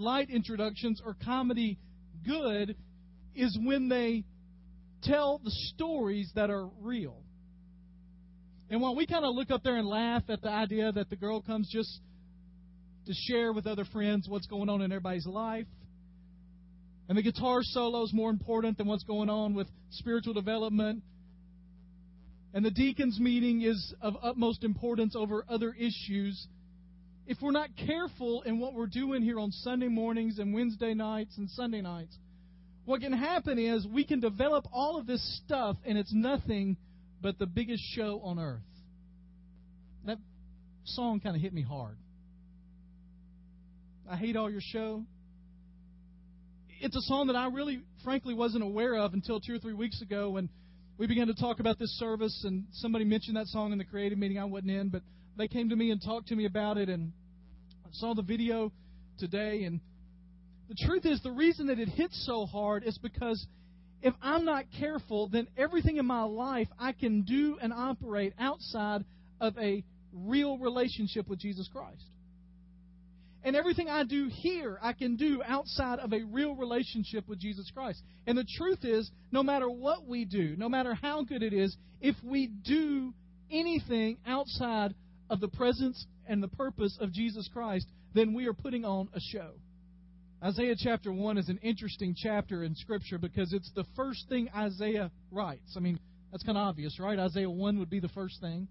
light introductions or comedy good is when they tell the stories that are real. And while we kind of look up there and laugh at the idea that the girl comes just to share with other friends what's going on in everybody's life, and the guitar solo is more important than what's going on with spiritual development, and the deacons' meeting is of utmost importance over other issues. If we're not careful in what we're doing here on Sunday mornings and Wednesday nights and Sunday nights, what can happen is we can develop all of this stuff and it's nothing but the biggest show on earth. That song kind of hit me hard. I hate all your show. It's a song that I really, frankly, wasn't aware of until two or three weeks ago when we began to talk about this service, and somebody mentioned that song in the creative meeting. I wasn't in, but they came to me and talked to me about it, and I saw the video today. And the truth is, the reason that it hits so hard is because if I'm not careful, then everything in my life I can do and operate outside of a real relationship with Jesus Christ. And everything I do here, I can do outside of a real relationship with Jesus Christ. And the truth is, no matter what we do, no matter how good it is, if we do anything outside of the presence and the purpose of Jesus Christ, then we are putting on a show. Isaiah chapter 1 is an interesting chapter in Scripture because it's the first thing Isaiah writes. I mean, that's kind of obvious, right? Isaiah 1 would be the first thing.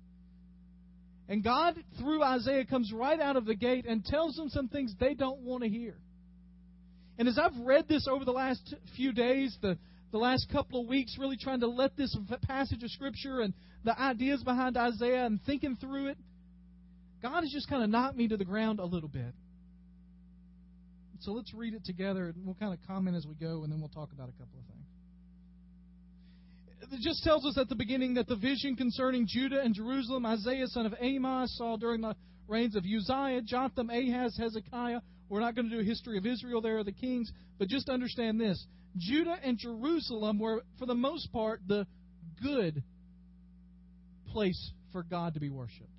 And God, through Isaiah, comes right out of the gate and tells them some things they don't want to hear. And as I've read this over the last few days, the, the last couple of weeks, really trying to let this passage of Scripture and the ideas behind Isaiah and thinking through it, God has just kind of knocked me to the ground a little bit. So let's read it together, and we'll kind of comment as we go, and then we'll talk about a couple of things it just tells us at the beginning that the vision concerning Judah and Jerusalem, Isaiah son of Amos saw during the reigns of Uzziah, Jotham, Ahaz, Hezekiah. We're not going to do a history of Israel there, the kings, but just understand this. Judah and Jerusalem were, for the most part, the good place for God to be worshipped.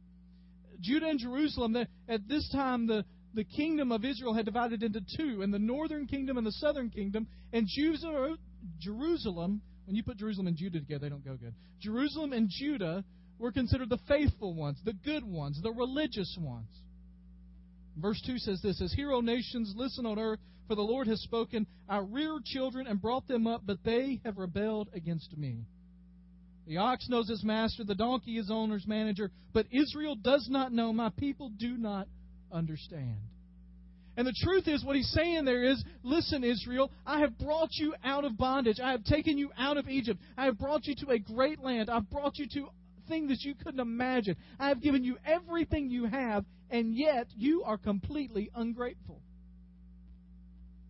Judah and Jerusalem, at this time, the, the kingdom of Israel had divided into two, and the northern kingdom and the southern kingdom, and Jerusalem when you put Jerusalem and Judah together, they don't go good. Jerusalem and Judah were considered the faithful ones, the good ones, the religious ones. Verse 2 says this As hero nations, listen on earth, for the Lord has spoken. I reared children and brought them up, but they have rebelled against me. The ox knows his master, the donkey his owner's manager, but Israel does not know. My people do not understand. And the truth is, what he's saying there is listen, Israel, I have brought you out of bondage. I have taken you out of Egypt. I have brought you to a great land. I've brought you to things that you couldn't imagine. I have given you everything you have, and yet you are completely ungrateful.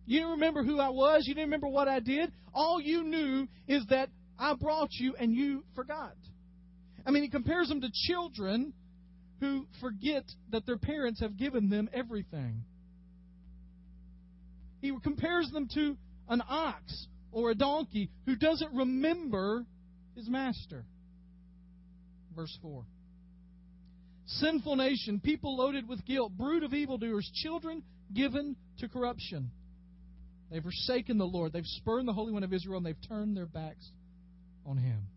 You didn't remember who I was. You didn't remember what I did. All you knew is that I brought you and you forgot. I mean, he compares them to children who forget that their parents have given them everything. He compares them to an ox or a donkey who doesn't remember his master. Verse 4. Sinful nation, people loaded with guilt, brood of evildoers, children given to corruption. They've forsaken the Lord. They've spurned the Holy One of Israel, and they've turned their backs on him.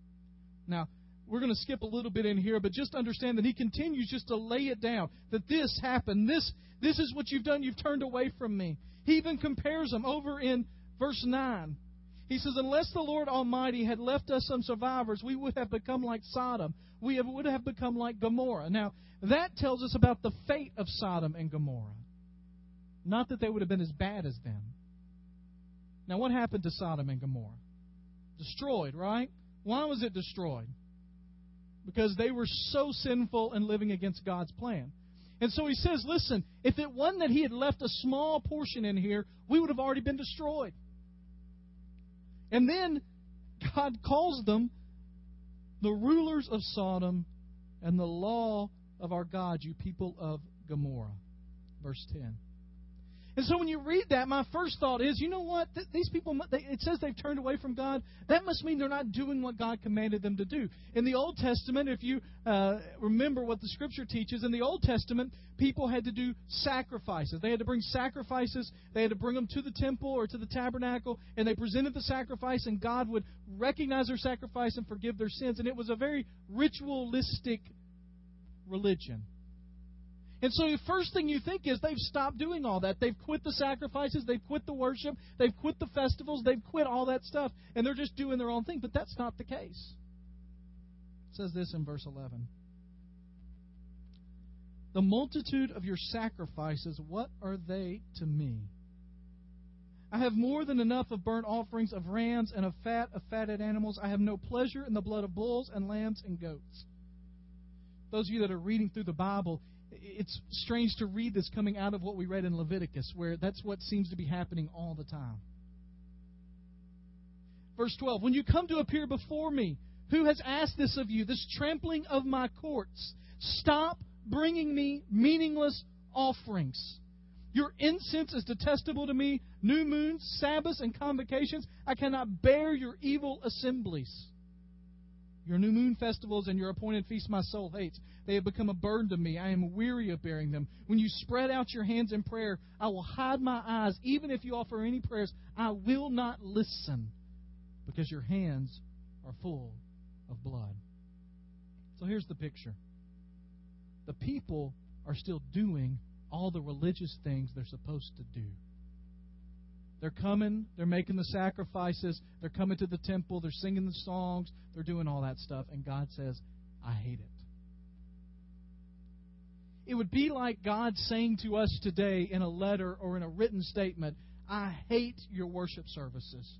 Now, we're going to skip a little bit in here, but just understand that he continues just to lay it down that this happened. This, this is what you've done. You've turned away from me. He even compares them over in verse 9. He says, Unless the Lord Almighty had left us some survivors, we would have become like Sodom. We would have become like Gomorrah. Now, that tells us about the fate of Sodom and Gomorrah. Not that they would have been as bad as them. Now, what happened to Sodom and Gomorrah? Destroyed, right? Why was it destroyed? Because they were so sinful and living against God's plan. And so he says, listen, if it wasn't that he had left a small portion in here, we would have already been destroyed. And then God calls them the rulers of Sodom and the law of our God, you people of Gomorrah. Verse 10. And so when you read that, my first thought is, you know what? Th- these people, it says they've turned away from God. That must mean they're not doing what God commanded them to do. In the Old Testament, if you uh, remember what the Scripture teaches, in the Old Testament, people had to do sacrifices. They had to bring sacrifices. They had to bring them to the temple or to the tabernacle, and they presented the sacrifice, and God would recognize their sacrifice and forgive their sins. And it was a very ritualistic religion. And so the first thing you think is they've stopped doing all that. They've quit the sacrifices, they've quit the worship, they've quit the festivals, they've quit all that stuff, and they're just doing their own thing. But that's not the case. It says this in verse 11. The multitude of your sacrifices, what are they to me? I have more than enough of burnt offerings of rams and of fat of fatted animals. I have no pleasure in the blood of bulls and lambs and goats. Those of you that are reading through the Bible, it's strange to read this coming out of what we read in Leviticus, where that's what seems to be happening all the time. Verse 12 When you come to appear before me, who has asked this of you, this trampling of my courts? Stop bringing me meaningless offerings. Your incense is detestable to me. New moons, Sabbaths, and convocations. I cannot bear your evil assemblies. Your new moon festivals and your appointed feasts my soul hates. They have become a burden to me. I am weary of bearing them. When you spread out your hands in prayer, I will hide my eyes. Even if you offer any prayers, I will not listen because your hands are full of blood. So here's the picture the people are still doing all the religious things they're supposed to do. They're coming, they're making the sacrifices, they're coming to the temple, they're singing the songs, they're doing all that stuff, and God says, I hate it. It would be like God saying to us today in a letter or in a written statement, I hate your worship services.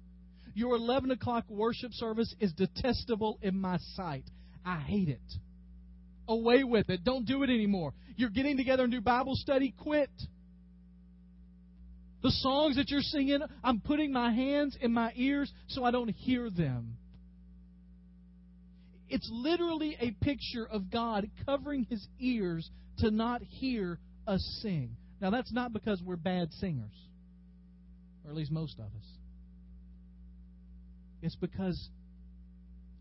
Your 11 o'clock worship service is detestable in my sight. I hate it. Away with it. Don't do it anymore. You're getting together and do Bible study. Quit. The songs that you're singing, I'm putting my hands in my ears so I don't hear them. It's literally a picture of God covering his ears to not hear us sing. Now, that's not because we're bad singers, or at least most of us. It's because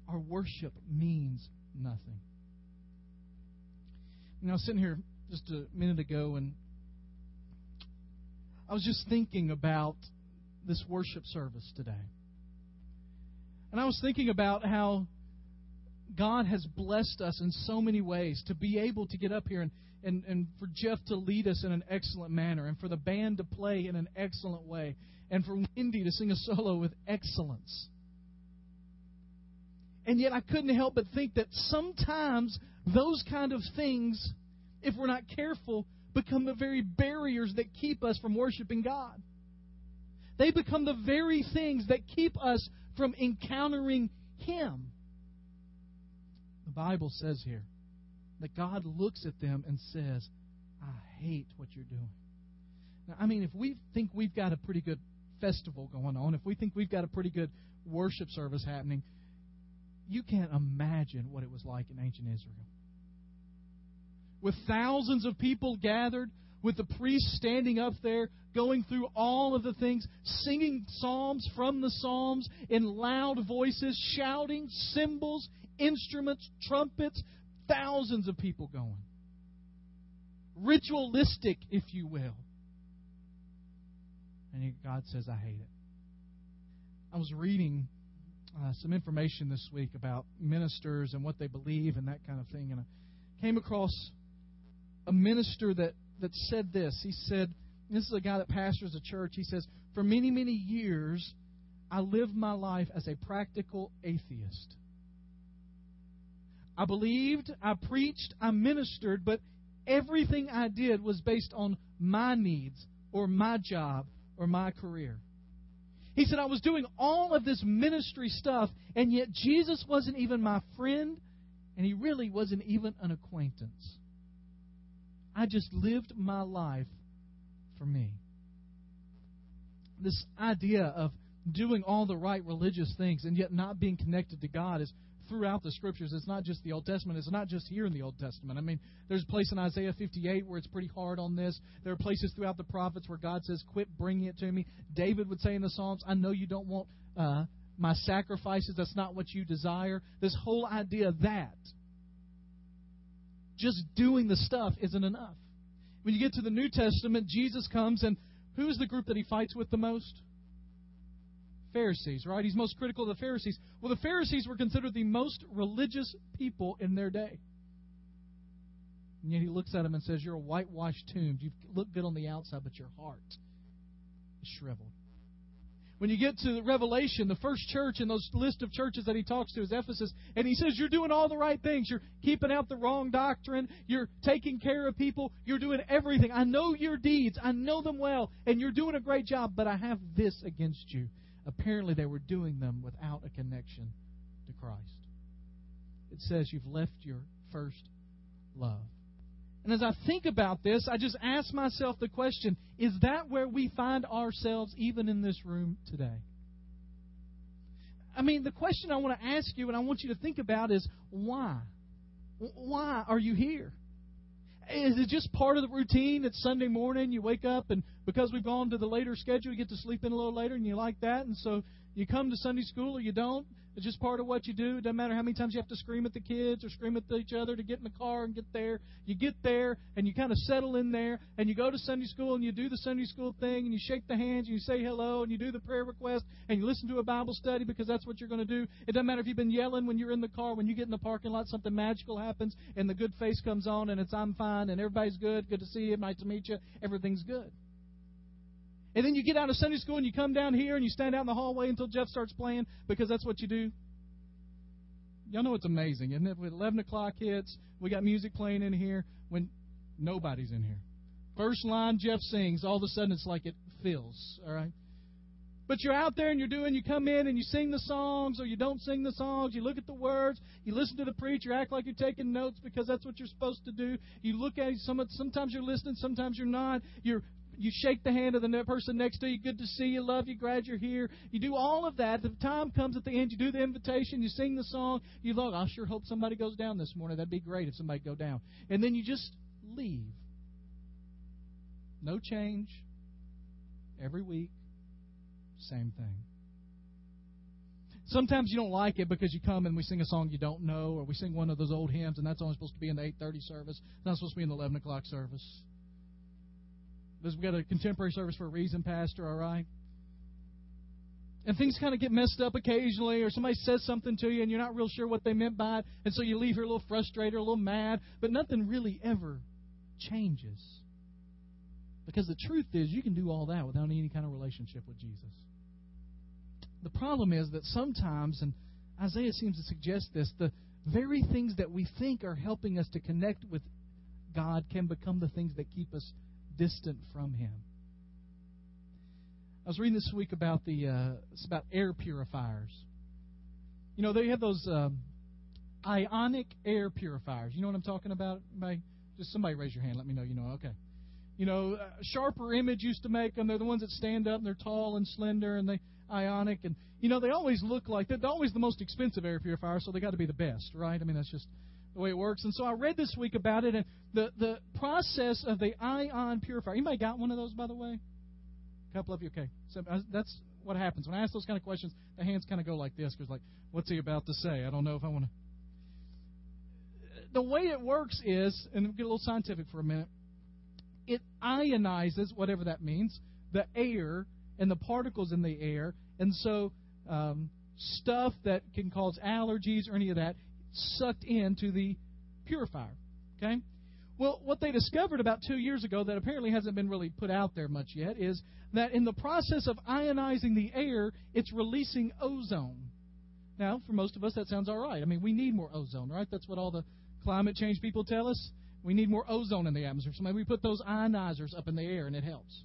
our worship means nothing. You know, I was sitting here just a minute ago and I was just thinking about this worship service today. And I was thinking about how God has blessed us in so many ways to be able to get up here and, and, and for Jeff to lead us in an excellent manner, and for the band to play in an excellent way, and for Wendy to sing a solo with excellence. And yet I couldn't help but think that sometimes those kind of things, if we're not careful, become the very barriers that keep us from worshiping God. They become the very things that keep us from encountering Him. The Bible says here that God looks at them and says, I hate what you're doing. Now, I mean, if we think we've got a pretty good festival going on, if we think we've got a pretty good worship service happening, you can't imagine what it was like in ancient Israel with thousands of people gathered, with the priests standing up there, going through all of the things, singing psalms from the psalms in loud voices, shouting, cymbals, instruments, trumpets, thousands of people going. Ritualistic, if you will. And God says, I hate it. I was reading uh, some information this week about ministers and what they believe and that kind of thing, and I came across a minister that, that said this. He said, This is a guy that pastors a church. He says, For many, many years, I lived my life as a practical atheist. I believed, I preached, I ministered, but everything I did was based on my needs or my job or my career. He said, I was doing all of this ministry stuff, and yet Jesus wasn't even my friend, and he really wasn't even an acquaintance. I just lived my life for me. This idea of doing all the right religious things and yet not being connected to God is throughout the scriptures. It's not just the Old Testament. It's not just here in the Old Testament. I mean, there's a place in Isaiah 58 where it's pretty hard on this. There are places throughout the prophets where God says, "Quit bringing it to me." David would say in the Psalms, "I know you don't want uh, my sacrifices. That's not what you desire." This whole idea that just doing the stuff isn't enough. When you get to the New Testament, Jesus comes and who's the group that he fights with the most? Pharisees, right? He's most critical of the Pharisees. Well, the Pharisees were considered the most religious people in their day. And yet he looks at them and says, You're a whitewashed tomb. You look good on the outside, but your heart is shriveled. When you get to Revelation, the first church in those list of churches that he talks to is Ephesus, and he says, You're doing all the right things. You're keeping out the wrong doctrine. You're taking care of people. You're doing everything. I know your deeds. I know them well, and you're doing a great job, but I have this against you. Apparently, they were doing them without a connection to Christ. It says, You've left your first love. And as I think about this, I just ask myself the question is that where we find ourselves even in this room today? I mean, the question I want to ask you and I want you to think about is why? Why are you here? Is it just part of the routine? It's Sunday morning, you wake up, and because we've gone to the later schedule, you get to sleep in a little later, and you like that, and so you come to Sunday school or you don't. It's just part of what you do. It doesn't matter how many times you have to scream at the kids or scream at each other to get in the car and get there. You get there and you kind of settle in there and you go to Sunday school and you do the Sunday school thing and you shake the hands and you say hello and you do the prayer request and you listen to a Bible study because that's what you're going to do. It doesn't matter if you've been yelling when you're in the car. When you get in the parking lot, something magical happens and the good face comes on and it's I'm fine and everybody's good. Good to see you. Nice to meet you. Everything's good. And then you get out of Sunday school and you come down here and you stand out in the hallway until Jeff starts playing because that's what you do. Y'all know it's amazing, isn't it? When 11 o'clock hits, we got music playing in here when nobody's in here. First line Jeff sings, all of a sudden it's like it fills, all right? But you're out there and you're doing, you come in and you sing the songs or you don't sing the songs. You look at the words. You listen to the preacher, act like you're taking notes because that's what you're supposed to do. You look at it, sometimes you're listening, sometimes you're not. You're you shake the hand of the person next to you. Good to see you. Love you. Glad you're here. You do all of that. The time comes at the end. You do the invitation. You sing the song. You look. I sure hope somebody goes down this morning. That'd be great if somebody go down. And then you just leave. No change. Every week, same thing. Sometimes you don't like it because you come and we sing a song you don't know, or we sing one of those old hymns, and that's only supposed to be in the 8:30 service. It's not supposed to be in the 11 o'clock service. We've got a contemporary service for a reason, Pastor, all right? And things kind of get messed up occasionally, or somebody says something to you and you're not real sure what they meant by it, and so you leave here a little frustrated, or a little mad, but nothing really ever changes. Because the truth is, you can do all that without any kind of relationship with Jesus. The problem is that sometimes, and Isaiah seems to suggest this, the very things that we think are helping us to connect with God can become the things that keep us distant from Him. I was reading this week about the uh, it's about air purifiers. You know, they have those um, ionic air purifiers. You know what I'm talking about? Anybody? Just somebody raise your hand. Let me know. You know. Okay. You know, uh, Sharper Image used to make them. They're the ones that stand up and they're tall and slender and they ionic and you know they always look like they're always the most expensive air purifier, so they got to be the best, right? I mean that's just the way it works. And so I read this week about it, and the, the process of the ion purifier. Anybody got one of those, by the way? A couple of you, okay. So uh, that's what happens. When I ask those kind of questions, the hands kind of go like this, because, like, what's he about to say? I don't know if I want to. The way it works is, and we'll get a little scientific for a minute, it ionizes, whatever that means, the air and the particles in the air. And so um, stuff that can cause allergies or any of that sucked into the purifier. Okay? Well, what they discovered about two years ago that apparently hasn't been really put out there much yet is that in the process of ionizing the air, it's releasing ozone. Now, for most of us, that sounds all right. I mean, we need more ozone, right? That's what all the climate change people tell us. We need more ozone in the atmosphere. So maybe we put those ionizers up in the air and it helps.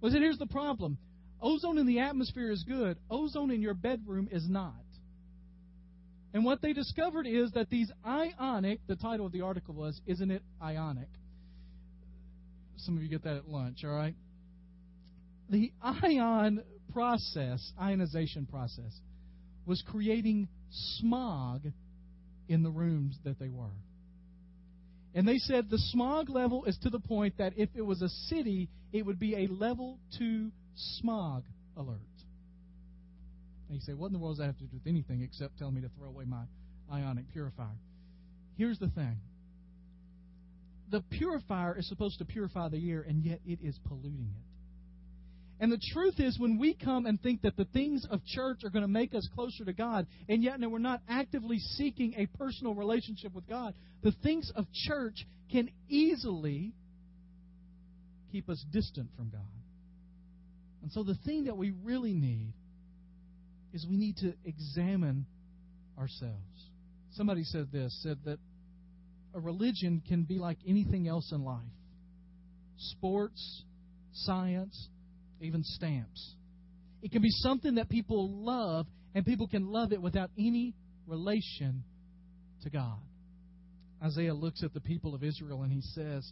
Well, here's the problem ozone in the atmosphere is good, ozone in your bedroom is not. And what they discovered is that these ionic, the title of the article was, Isn't it Ionic? Some of you get that at lunch, all right? The ion process, ionization process, was creating smog in the rooms that they were. And they said the smog level is to the point that if it was a city, it would be a level 2 smog alert. And you say, what in the world does that have to do with anything except telling me to throw away my ionic purifier? Here's the thing the purifier is supposed to purify the air, and yet it is polluting it. And the truth is, when we come and think that the things of church are going to make us closer to God, and yet we're not actively seeking a personal relationship with God, the things of church can easily keep us distant from God. And so the thing that we really need is we need to examine ourselves. Somebody said this, said that a religion can be like anything else in life. Sports, science, even stamps. It can be something that people love, and people can love it without any relation to God. Isaiah looks at the people of Israel and he says,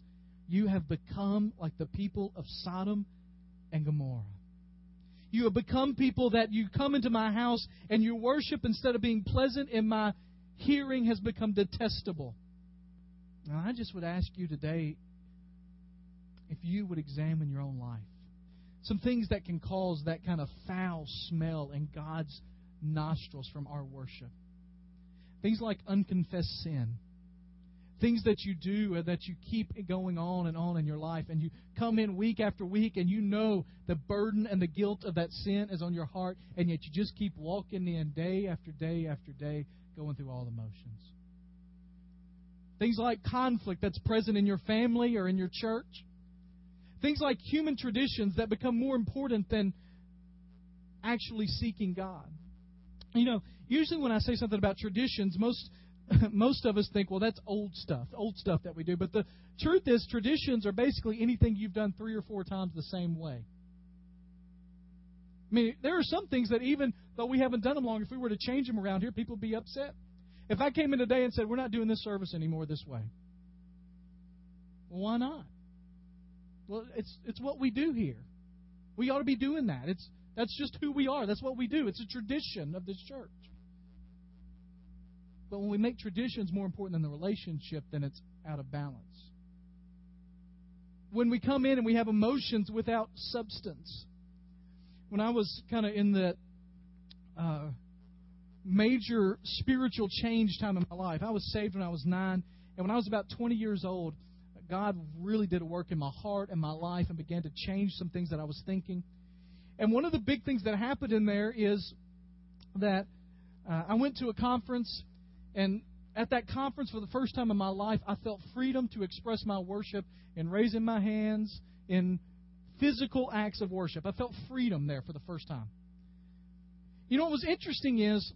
You have become like the people of Sodom and Gomorrah. You have become people that you come into my house and your worship, instead of being pleasant in my hearing, has become detestable. Now, I just would ask you today if you would examine your own life some things that can cause that kind of foul smell in God's nostrils from our worship. Things like unconfessed sin. Things that you do and that you keep going on and on in your life, and you come in week after week, and you know the burden and the guilt of that sin is on your heart, and yet you just keep walking in day after day after day, going through all the motions. Things like conflict that's present in your family or in your church Things like human traditions that become more important than actually seeking God. You know, usually when I say something about traditions, most most of us think, well, that's old stuff, old stuff that we do. But the truth is, traditions are basically anything you've done three or four times the same way. I mean, there are some things that even though we haven't done them long, if we were to change them around here, people would be upset. If I came in today and said, we're not doing this service anymore this way, why not? Well, it's it's what we do here. We ought to be doing that. It's that's just who we are. That's what we do. It's a tradition of this church. But when we make traditions more important than the relationship, then it's out of balance. When we come in and we have emotions without substance. When I was kind of in the uh, major spiritual change time in my life, I was saved when I was nine, and when I was about 20 years old, God really did a work in my heart and my life and began to change some things that I was thinking. And one of the big things that happened in there is that uh, I went to a conference, and at that conference, for the first time in my life, I felt freedom to express my worship in raising my hands, in physical acts of worship. I felt freedom there for the first time. You know what was interesting is,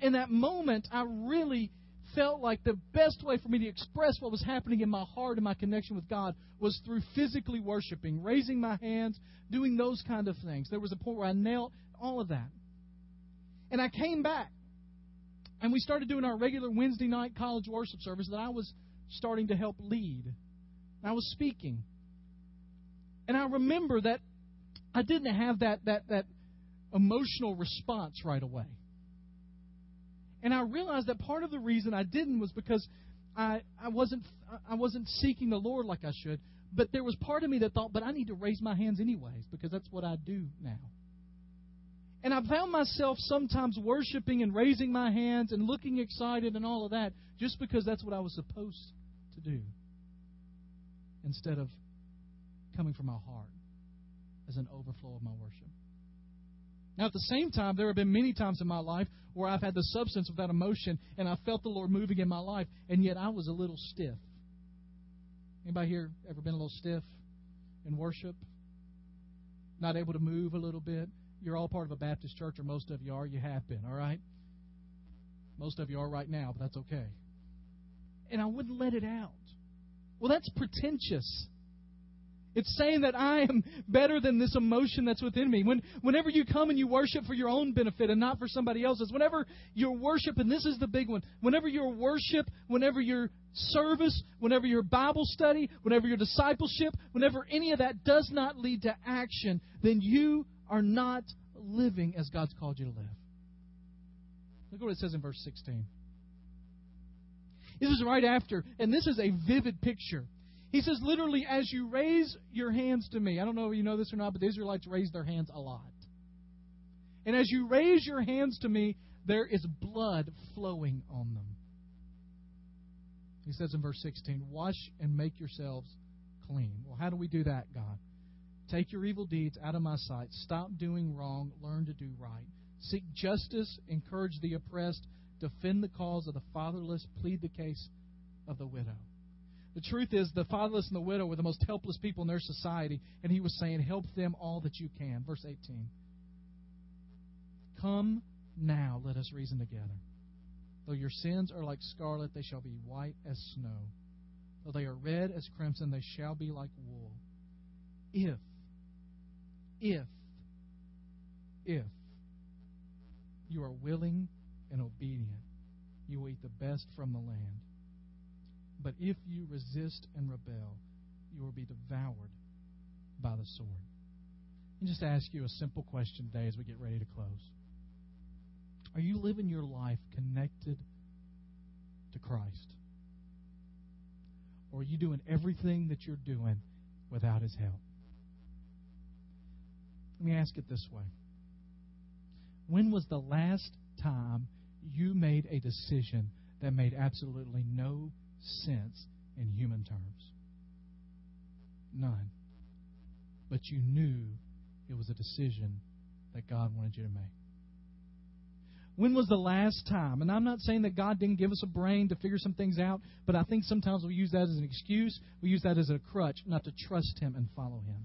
in that moment, I really felt like the best way for me to express what was happening in my heart and my connection with God was through physically worshiping, raising my hands, doing those kind of things. There was a point where I knelt, all of that. And I came back, and we started doing our regular Wednesday night college worship service that I was starting to help lead. I was speaking. And I remember that I didn't have that, that, that emotional response right away. And I realized that part of the reason I didn't was because I, I wasn't I wasn't seeking the Lord like I should. But there was part of me that thought, but I need to raise my hands anyways, because that's what I do now. And I found myself sometimes worshiping and raising my hands and looking excited and all of that just because that's what I was supposed to do. Instead of coming from my heart as an overflow of my worship. Now, at the same time, there have been many times in my life where I've had the substance of that emotion and I felt the Lord moving in my life, and yet I was a little stiff. Anybody here ever been a little stiff in worship? Not able to move a little bit? You're all part of a Baptist church, or most of you are. You have been, all right? Most of you are right now, but that's okay. And I wouldn't let it out. Well, that's pretentious. It's saying that I am better than this emotion that's within me. When, whenever you come and you worship for your own benefit and not for somebody else's, whenever your worship, and this is the big one, whenever your worship, whenever your service, whenever your Bible study, whenever your discipleship, whenever any of that does not lead to action, then you are not living as God's called you to live. Look at what it says in verse 16. This is right after, and this is a vivid picture. He says, literally, as you raise your hands to me, I don't know if you know this or not, but the Israelites raised their hands a lot. And as you raise your hands to me, there is blood flowing on them. He says in verse 16, Wash and make yourselves clean. Well, how do we do that, God? Take your evil deeds out of my sight. Stop doing wrong. Learn to do right. Seek justice. Encourage the oppressed. Defend the cause of the fatherless. Plead the case of the widow. The truth is, the fatherless and the widow were the most helpless people in their society, and he was saying, Help them all that you can. Verse 18. Come now, let us reason together. Though your sins are like scarlet, they shall be white as snow. Though they are red as crimson, they shall be like wool. If, if, if you are willing and obedient, you will eat the best from the land. But if you resist and rebel, you will be devoured by the sword. And just ask you a simple question today as we get ready to close. Are you living your life connected to Christ? Or are you doing everything that you're doing without His help? Let me ask it this way When was the last time you made a decision that made absolutely no sense in human terms? None. But you knew it was a decision that God wanted you to make. When was the last time? And I'm not saying that God didn't give us a brain to figure some things out, but I think sometimes we use that as an excuse. We use that as a crutch not to trust Him and follow Him.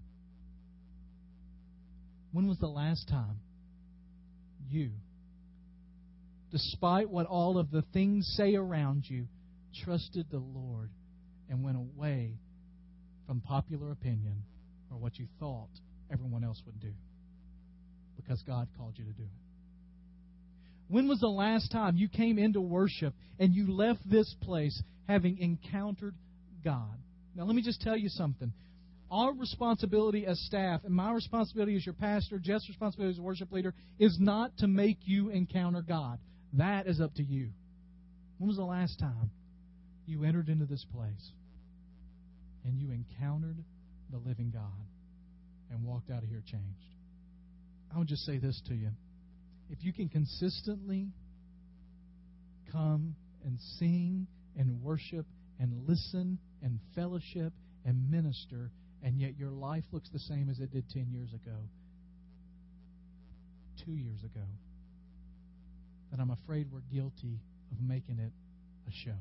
When was the last time you, despite what all of the things say around you, trusted the Lord and went away from popular opinion or what you thought everyone else would do? Because God called you to do it. When was the last time you came into worship and you left this place having encountered God? Now, let me just tell you something. Our responsibility as staff, and my responsibility as your pastor, Jeff's responsibility as a worship leader, is not to make you encounter God. That is up to you. When was the last time you entered into this place and you encountered the living God and walked out of here changed? I would just say this to you if you can consistently come and sing and worship and listen and fellowship and minister, and yet your life looks the same as it did 10 years ago, two years ago, then I'm afraid we're guilty of making it a show.